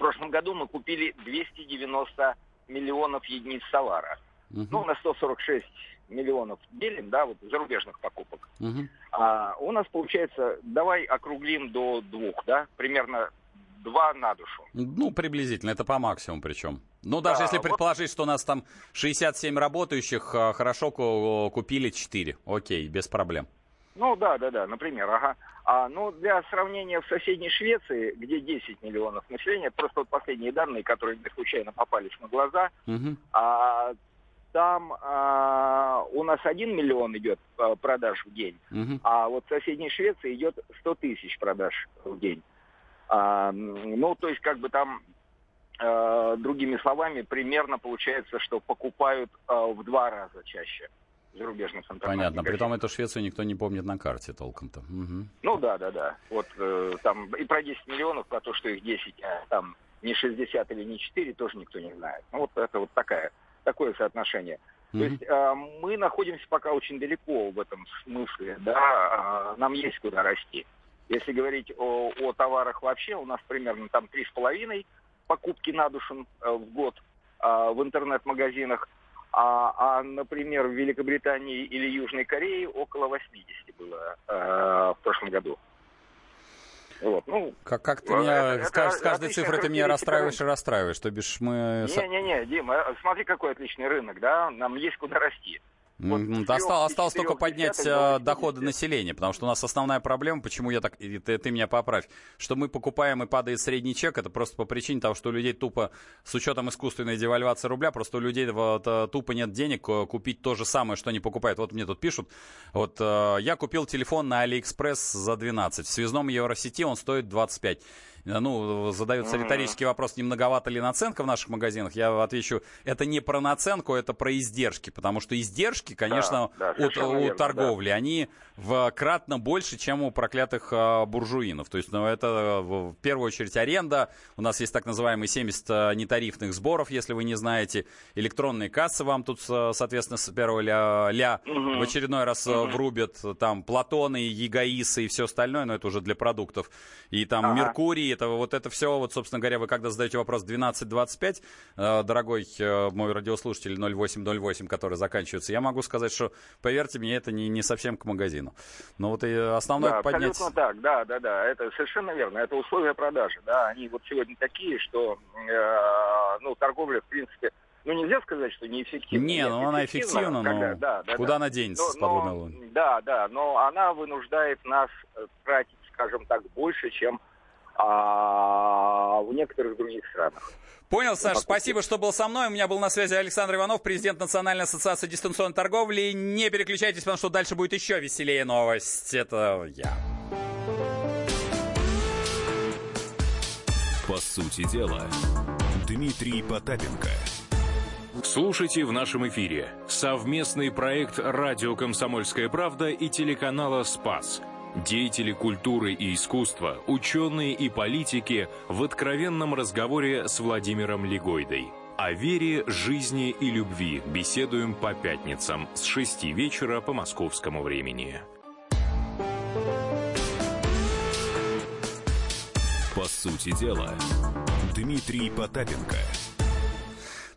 Speaker 5: прошлом году мы купили 290 миллионов единиц товара. Угу. Ну, на 146 миллионов делим, да, вот зарубежных покупок. Угу. А у нас получается, давай округлим до двух, да, примерно два на душу.
Speaker 2: Ну, приблизительно, это по максимуму причем. Ну, даже да, если предположить, вот... что у нас там 67 работающих, а, хорошо купили 4. Окей, без проблем.
Speaker 5: Ну, да, да, да, например, ага. А, ну, для сравнения в соседней Швеции, где 10 миллионов населения, просто вот последние данные, которые мне случайно попались на глаза, угу. а, там а, у нас 1 миллион идет а, продаж в день, угу. а вот в соседней Швеции идет 100 тысяч продаж в день. А, ну, то есть, как бы там, а, другими словами, примерно получается, что покупают а, в два раза чаще зарубежных
Speaker 2: Понятно. При том эту Швецию никто не помнит на карте толком-то. Угу.
Speaker 5: Ну да, да, да. Вот э, там и про 10 миллионов, про то, что их 10, а там не 60 или не 4, тоже никто не знает. Ну вот это вот такая, такое соотношение. Mm-hmm. То есть э, мы находимся пока очень далеко в этом смысле, да, э, нам есть куда расти. Если говорить о, о товарах вообще, у нас примерно там 3,5 покупки на душу э, в год э, в интернет-магазинах. А, а, например, в Великобритании или Южной Корее около 80 было э, в прошлом году.
Speaker 2: Вот, ну, как, как ты меня, это, с, это, с каждой цифрой ты меня расстраиваешь и расстраиваешь, то бишь мы...
Speaker 5: Не-не-не, Дима, смотри, какой отличный рынок, да, нам есть куда расти.
Speaker 2: Вот Остал, осталось только поднять э, доходы населения, потому что у нас основная проблема, почему я так, ты, ты меня поправь, что мы покупаем и падает средний чек, это просто по причине того, что у людей тупо, с учетом искусственной девальвации рубля, просто у людей вот, э, тупо нет денег э, купить то же самое, что они покупают. Вот мне тут пишут, вот я купил телефон на Алиэкспресс за 12, в связном Евросети он стоит 25 ну, задается mm-hmm. риторический вопрос, не многовато ли наценка в наших магазинах, я отвечу, это не про наценку, это про издержки, потому что издержки, конечно, да, да, у верно, торговли, да. они в кратно больше, чем у проклятых а, буржуинов. То есть, ну, это в первую очередь аренда, у нас есть так называемые 70 а, нетарифных сборов, если вы не знаете, электронные кассы вам тут, соответственно, с первого ля, ля mm-hmm. в очередной раз mm-hmm. врубят, там, Платоны, Егоисы и все остальное, но это уже для продуктов, и там ага. Меркурий, это вот это все, вот, собственно говоря, вы когда задаете вопрос 12.25, э, дорогой э, мой радиослушатель 0808, который заканчивается, я могу сказать, что, поверьте мне, это не, не совсем к магазину. Но вот и основное
Speaker 5: да,
Speaker 2: поднять...
Speaker 5: абсолютно так, да, да, да, это совершенно верно, это условия продажи, да, они вот сегодня такие, что, э, ну, торговля, в принципе, ну, нельзя сказать, что неэффективна.
Speaker 2: Не, ну она эффективна, когда, но да, да, куда да. она денется но, с подводной
Speaker 5: луны? Да, да, но она вынуждает нас тратить, скажем так, больше, чем а в некоторых других странах.
Speaker 2: Понял, Саш, спасибо, что был со мной. У меня был на связи Александр Иванов, президент Национальной ассоциации дистанционной торговли. Не переключайтесь, потому что дальше будет еще веселее новость. Это я.
Speaker 1: По сути дела, Дмитрий Потапенко. Слушайте в нашем эфире совместный проект «Радио Комсомольская правда» и телеканала «Спас».
Speaker 6: Деятели культуры и искусства, ученые и политики в откровенном разговоре с Владимиром Легойдой. О вере, жизни и любви беседуем по пятницам с 6 вечера по московскому времени.
Speaker 1: По сути дела, Дмитрий Потапенко –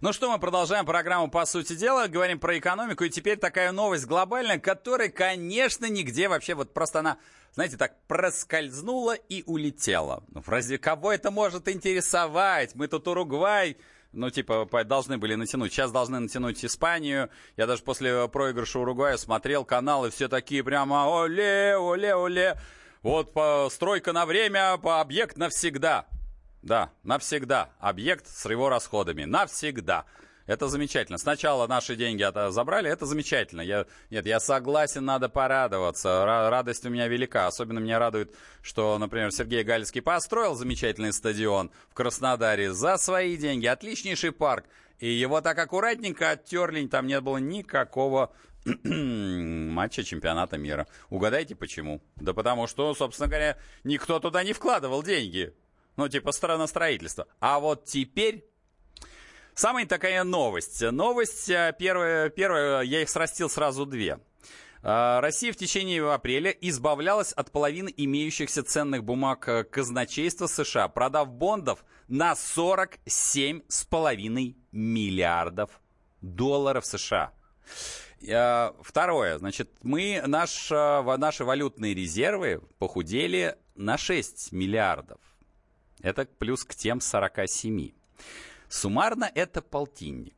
Speaker 2: ну что, мы продолжаем программу «По сути дела», говорим про экономику, и теперь такая новость глобальная, которая, конечно, нигде вообще, вот просто она, знаете, так проскользнула и улетела. Ну, разве кого это может интересовать? Мы тут Уругвай, ну, типа, должны были натянуть. Сейчас должны натянуть Испанию. Я даже после проигрыша Уругвая смотрел канал, и все такие прямо «Оле, оле, оле». Вот по, стройка на время, по объект навсегда. Да, навсегда. Объект с его расходами. Навсегда. Это замечательно. Сначала наши деньги забрали, это замечательно. Я, нет, я согласен, надо порадоваться. Радость у меня велика. Особенно меня радует, что, например, Сергей Галицкий построил замечательный стадион в Краснодаре за свои деньги. Отличнейший парк. И его так аккуратненько оттерли, там не было никакого матча чемпионата мира. Угадайте почему? Да потому что, собственно говоря, никто туда не вкладывал деньги. Ну, типа строительства. А вот теперь самая такая новость. Новость э, первая, первая я их срастил сразу две. Э, Россия в течение апреля избавлялась от половины имеющихся ценных бумаг э, казначейства США, продав бондов на 47,5 миллиардов долларов США. Второе, значит, мы, наш, наши валютные резервы похудели на 6 миллиардов. Это плюс к тем 47. Суммарно это полтинник.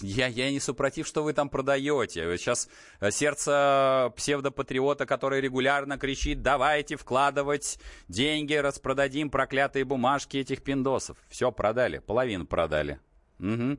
Speaker 2: Я, я не супротив, что вы там продаете. Сейчас э, сердце псевдопатриота, который регулярно кричит, давайте вкладывать деньги, распродадим проклятые бумажки этих пиндосов. Все, продали, половину продали. Угу.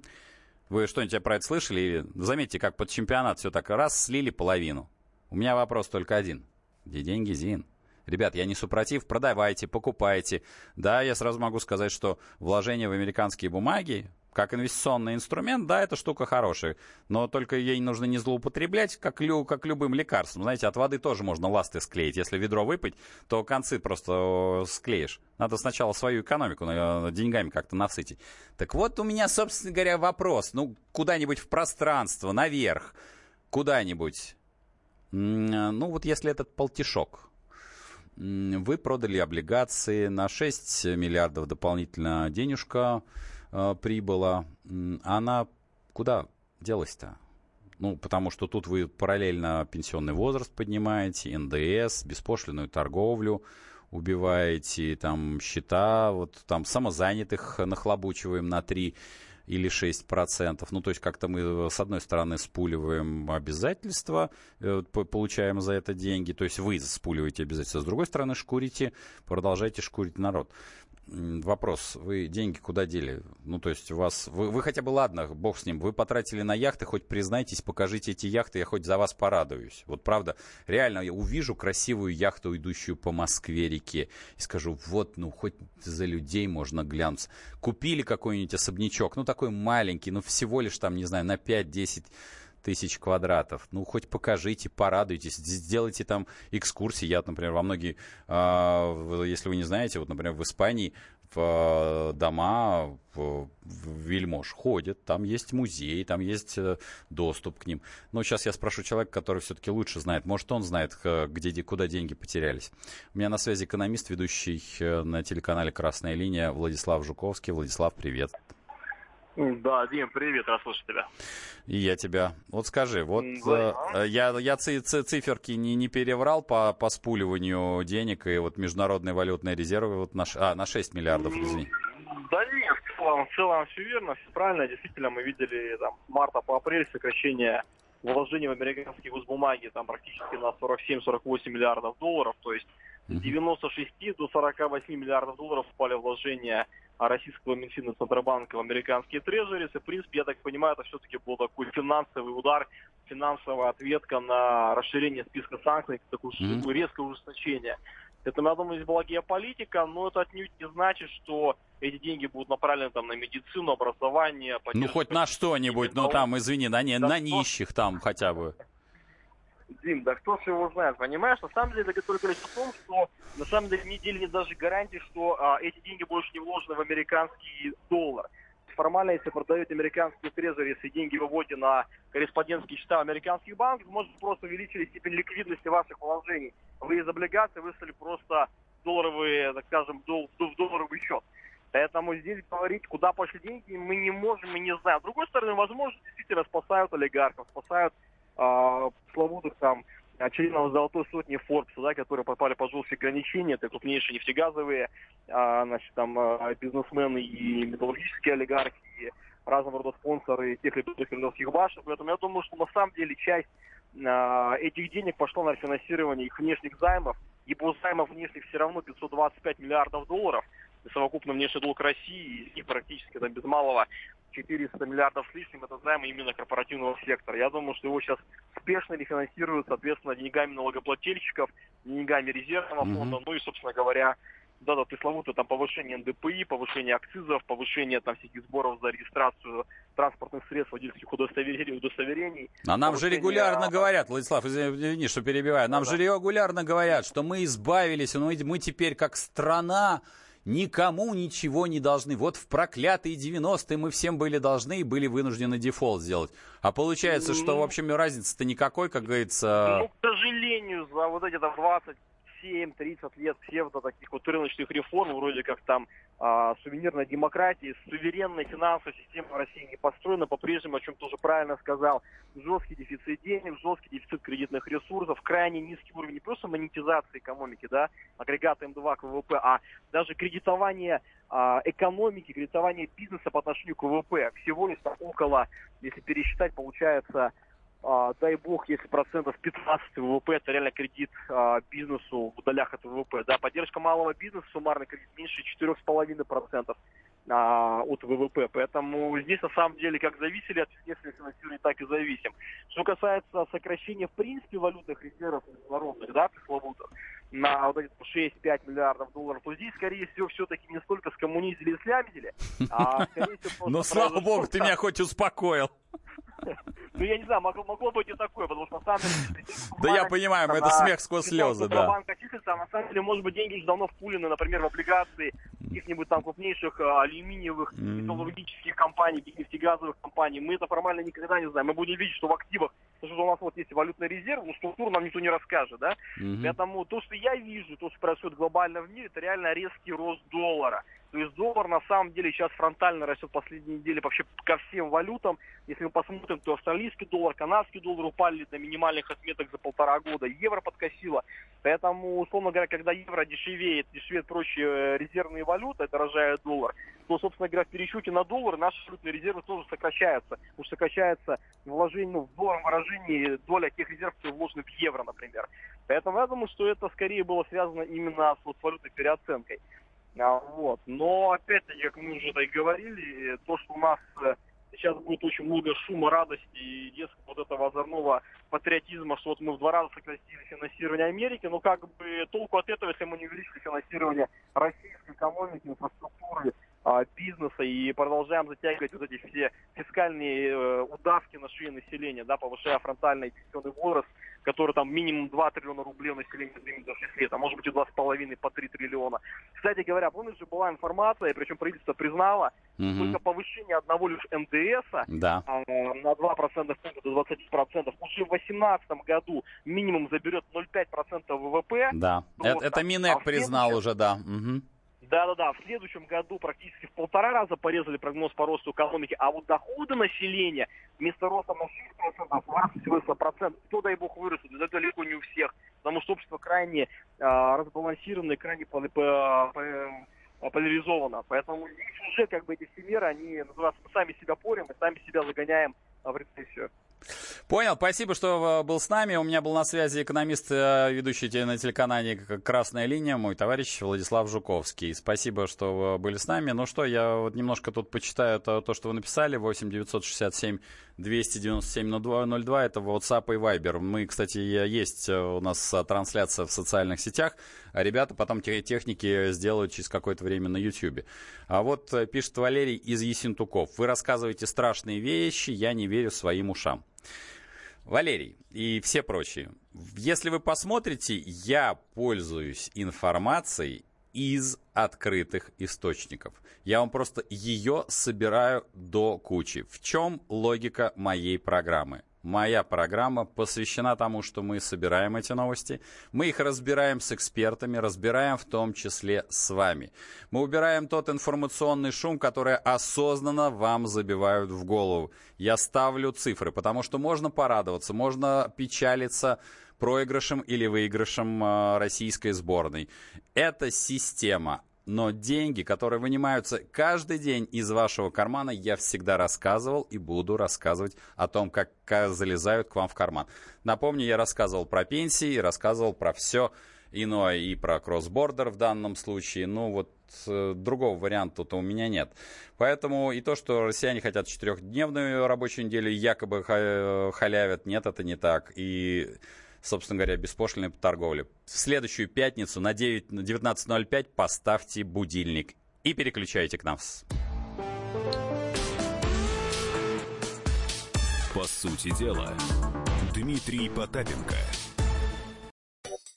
Speaker 2: Вы что-нибудь про это слышали? Заметьте, как под чемпионат все так раз слили половину. У меня вопрос только один. Где деньги, Зин? Ребят, я не супротив, продавайте, покупайте. Да, я сразу могу сказать, что вложение в американские бумаги, как инвестиционный инструмент, да, эта штука хорошая. Но только ей нужно не злоупотреблять, как, лю, как любым лекарством. Знаете, от воды тоже можно ласты склеить. Если ведро выпить, то концы просто склеишь. Надо сначала свою экономику деньгами как-то насытить. Так вот у меня, собственно говоря, вопрос. Ну, куда-нибудь в пространство, наверх, куда-нибудь. Ну, вот если этот полтишок, вы продали облигации на 6 миллиардов дополнительно денежка э, прибыла. Она куда делась-то? Ну, потому что тут вы параллельно пенсионный возраст поднимаете, НДС, беспошлинную торговлю убиваете, там счета, вот там самозанятых нахлобучиваем на 3 или 6%. Ну, то есть как-то мы, э, с одной стороны, спуливаем обязательства, э, получаем за это деньги, то есть вы спуливаете обязательства, с другой стороны, шкурите, продолжаете шкурить народ вопрос, вы деньги куда дели? Ну, то есть у вас, вы, вы хотя бы, ладно, бог с ним, вы потратили на яхты, хоть признайтесь, покажите эти яхты, я хоть за вас порадуюсь. Вот правда, реально, я увижу красивую яхту, идущую по Москве-реке, и скажу, вот, ну, хоть за людей можно глянуться. Купили какой-нибудь особнячок, ну, такой маленький, ну, всего лишь там, не знаю, на 5-10 тысяч квадратов. Ну, хоть покажите, порадуйтесь, сделайте там экскурсии. Я, например, во многие, э, если вы не знаете, вот, например, в Испании в э, дома в, в ходят, там есть музей, там есть э, доступ к ним. Но сейчас я спрошу человека, который все-таки лучше знает. Может, он знает, где, куда деньги потерялись. У меня на связи экономист, ведущий э, на телеканале «Красная линия» Владислав Жуковский. Владислав, привет.
Speaker 7: Да, Дим, привет, рад слышать тебя.
Speaker 2: И я тебя. Вот скажи, вот э, я, я ци, ци, циферки не, не переврал по, по спуливанию денег и вот международные валютные резервы вот на, а, на 6 миллиардов, извини.
Speaker 7: Да нет, в целом, в целом все верно, все правильно. Действительно, мы видели там с марта по апрель сокращение вложений в американские госбумаги там практически на 47-48 миллиардов долларов. То есть с 96 до 48 миллиардов долларов упали вложения российского Минфина Центробанка в американские трежерис. И, в принципе, я так понимаю, это все-таки был такой финансовый удар, финансовая ответка на расширение списка санкций, такое mm-hmm. резкое ужесточение. Это, я думаю, здесь была геополитика, но это отнюдь не значит, что эти деньги будут направлены там на медицину, образование.
Speaker 2: Ну, хоть на что-нибудь, ну там, извини, на, не, да, на нищих там хотя бы.
Speaker 4: Дим, да кто ж его знает, понимаешь? На самом деле это только лишь в том, что на самом деле неделе нет даже гарантии, что а, эти деньги больше не вложены в американский доллар. Формально, если продаете американские трезори, если деньги выводите на корреспондентские счета американских банков, может просто увеличили степень ликвидности ваших вложений. Вы из облигаций выслали просто долларовые, так скажем, дол- в долларовый счет. Поэтому здесь говорить, куда пошли деньги, мы не можем и не знаем. С другой стороны, возможно, действительно спасают олигархов, спасают э, там членов золотой сотни Forbes, да, которые попали под жесткие ограничения, это крупнейшие нефтегазовые, а, значит, там, а, бизнесмены и металлургические олигархи, и разного рода спонсоры тех или иных кремлевских башен. Поэтому я думаю, что на самом деле часть а, этих денег пошла на финансирование их внешних займов, ибо займов внешних все равно 525 миллиардов долларов, совокупно внешний долг России, них практически там, без малого 400 миллиардов с лишним, это займы именно корпоративного сектора. Я думаю, что его сейчас спешно рефинансируют, соответственно, деньгами налогоплательщиков, деньгами резервного фонда, mm-hmm. ну и, собственно говоря, да, да, пресловутое там повышение НДПИ, повышение акцизов, повышение там всяких сборов за регистрацию транспортных средств, водительских удостоверений. удостоверений
Speaker 2: а нам же регулярно говорят, Владислав, извини, что перебиваю, нам да. же регулярно говорят, что мы избавились, ну, мы теперь как страна никому ничего не должны. Вот в проклятые 90-е мы всем были должны и были вынуждены дефолт сделать. А получается, что, в общем, разницы-то никакой, как говорится...
Speaker 4: Ну, к сожалению, за вот эти там 20 27-30 лет псевдо таких вот рыночных реформ, вроде как там а, сувенирной демократии, суверенной финансовой системы в России не построена по-прежнему, о чем тоже правильно сказал, жесткий дефицит денег, жесткий дефицит кредитных ресурсов, крайне низкий уровень не просто монетизации экономики, да, агрегата М2 к ВВП, а даже кредитование а, экономики, кредитование бизнеса по отношению к ВВП. Всего лишь около, если пересчитать, получается а, дай бог, если процентов 15 ВВП, это реально кредит а, бизнесу в долях от ВВП. Да, поддержка малого бизнеса, суммарный кредит меньше 4,5% а, от ВВП. Поэтому здесь на самом деле как зависели от естественного финансирования, так и зависим. Что касается сокращения в принципе валютных резервов международных, да, пресловутых, на вот эти 6-5 миллиардов долларов, то здесь, скорее всего, все-таки не столько скоммунизили и слямизили, а скорее всего...
Speaker 2: Ну, слава богу, ты меня хоть успокоил.
Speaker 4: Ну, я не знаю, могло, могло быть и такое, потому что на самом деле...
Speaker 2: Да я понимаю, это смех сквозь слезы, да.
Speaker 4: Банка числится, а на самом деле, может быть, деньги уже давно впулены, например, в облигации каких-нибудь там крупнейших а, алюминиевых, металлургических компаний, нефтегазовых компаний. Мы это формально никогда не знаем. Мы будем видеть, что в активах, что у нас вот есть валютный резерв, но структуру нам никто не расскажет, да? Поэтому то, что я вижу, то, что происходит глобально в мире, это реально резкий рост доллара. То есть доллар на самом деле сейчас фронтально растет последние недели вообще ко всем валютам. Если мы посмотрим, то австралийский доллар, канадский доллар упали до минимальных отметок за полтора года. Евро подкосило. Поэтому, условно говоря, когда евро дешевеет, дешевеет прочие э, резервные валюты, дорожает доллар, то, собственно говоря, в пересчете на доллар наши валютные резервы тоже сокращаются. Уж сокращается вложение, ну, в долларовом выражении доля тех резервов, которые вложены в евро, например. Поэтому я думаю, что это скорее было связано именно с, вот, валютной переоценкой. А, вот. Но, опять-таки, как мы уже и говорили, то, что у нас э, сейчас будет очень много шума, радости и детского вот этого озорного патриотизма, что вот мы в два раза сократили финансирование Америки, но как бы толку от этого, если мы не увеличили финансирование российской экономики, инфраструктуры, а, бизнеса и продолжаем затягивать вот эти все фискальные э, удавки на шее населения, да, повышая фронтальный пенсионный возраст, который там минимум 2 триллиона рублей населения двинет за 6 лет, а может быть и 2,5 по 3 триллиона. Кстати говоря, помнишь же была информация, причем правительство признало, угу. только повышение одного лишь НДС
Speaker 2: да.
Speaker 4: а, на 2% пункта до 20% уже в 2018 году минимум заберет 0,5% ВВП.
Speaker 2: Да, это, это Минэк а признал уже, да. Угу.
Speaker 4: Да-да-да, в следующем году практически в полтора раза порезали прогноз по росту экономики, а вот доходы населения вместо роста на 6% вырос процент. Кто, дай бог, вырастет, это далеко не у всех, потому что общество крайне э, разбалансировано и крайне по, по, по, поляризовано. Поэтому здесь уже как бы эти все меры, они называются, мы сами себя порем, мы сами себя загоняем в рецессию.
Speaker 2: Понял, спасибо, что э, был с нами. У меня был на связи экономист, э, ведущий на телеканале «Красная линия», мой товарищ Владислав Жуковский. Спасибо, что были с нами. Ну что, я вот немножко тут почитаю то, то что вы написали. 8 967 297 02, это WhatsApp и Viber. Мы, кстати, есть э, у нас трансляция в социальных сетях. А ребята потом техники сделают через какое-то время на YouTube. А вот пишет Валерий из Есентуков. Вы рассказываете страшные вещи, я не верю своим ушам. Валерий и все прочие, если вы посмотрите, я пользуюсь информацией из открытых источников. Я вам просто ее собираю до кучи. В чем логика моей программы? Моя программа посвящена тому, что мы собираем эти новости. Мы их разбираем с экспертами, разбираем в том числе с вами. Мы убираем тот информационный шум, который осознанно вам забивают в голову. Я ставлю цифры, потому что можно порадоваться, можно печалиться проигрышем или выигрышем э, российской сборной. Это система но деньги, которые вынимаются каждый день из вашего кармана, я всегда рассказывал и буду рассказывать о том, как залезают к вам в карман. Напомню, я рассказывал про пенсии, рассказывал про все иное и про кроссбордер в данном случае. Ну вот э, другого варианта-то у меня нет. Поэтому и то, что россияне хотят четырехдневную рабочую неделю, якобы халявят, нет, это не так. И собственно говоря, беспошлиной торговли. В следующую пятницу на 9, на 19.05 поставьте будильник и переключайте к нам.
Speaker 8: По сути дела, Дмитрий Потапенко –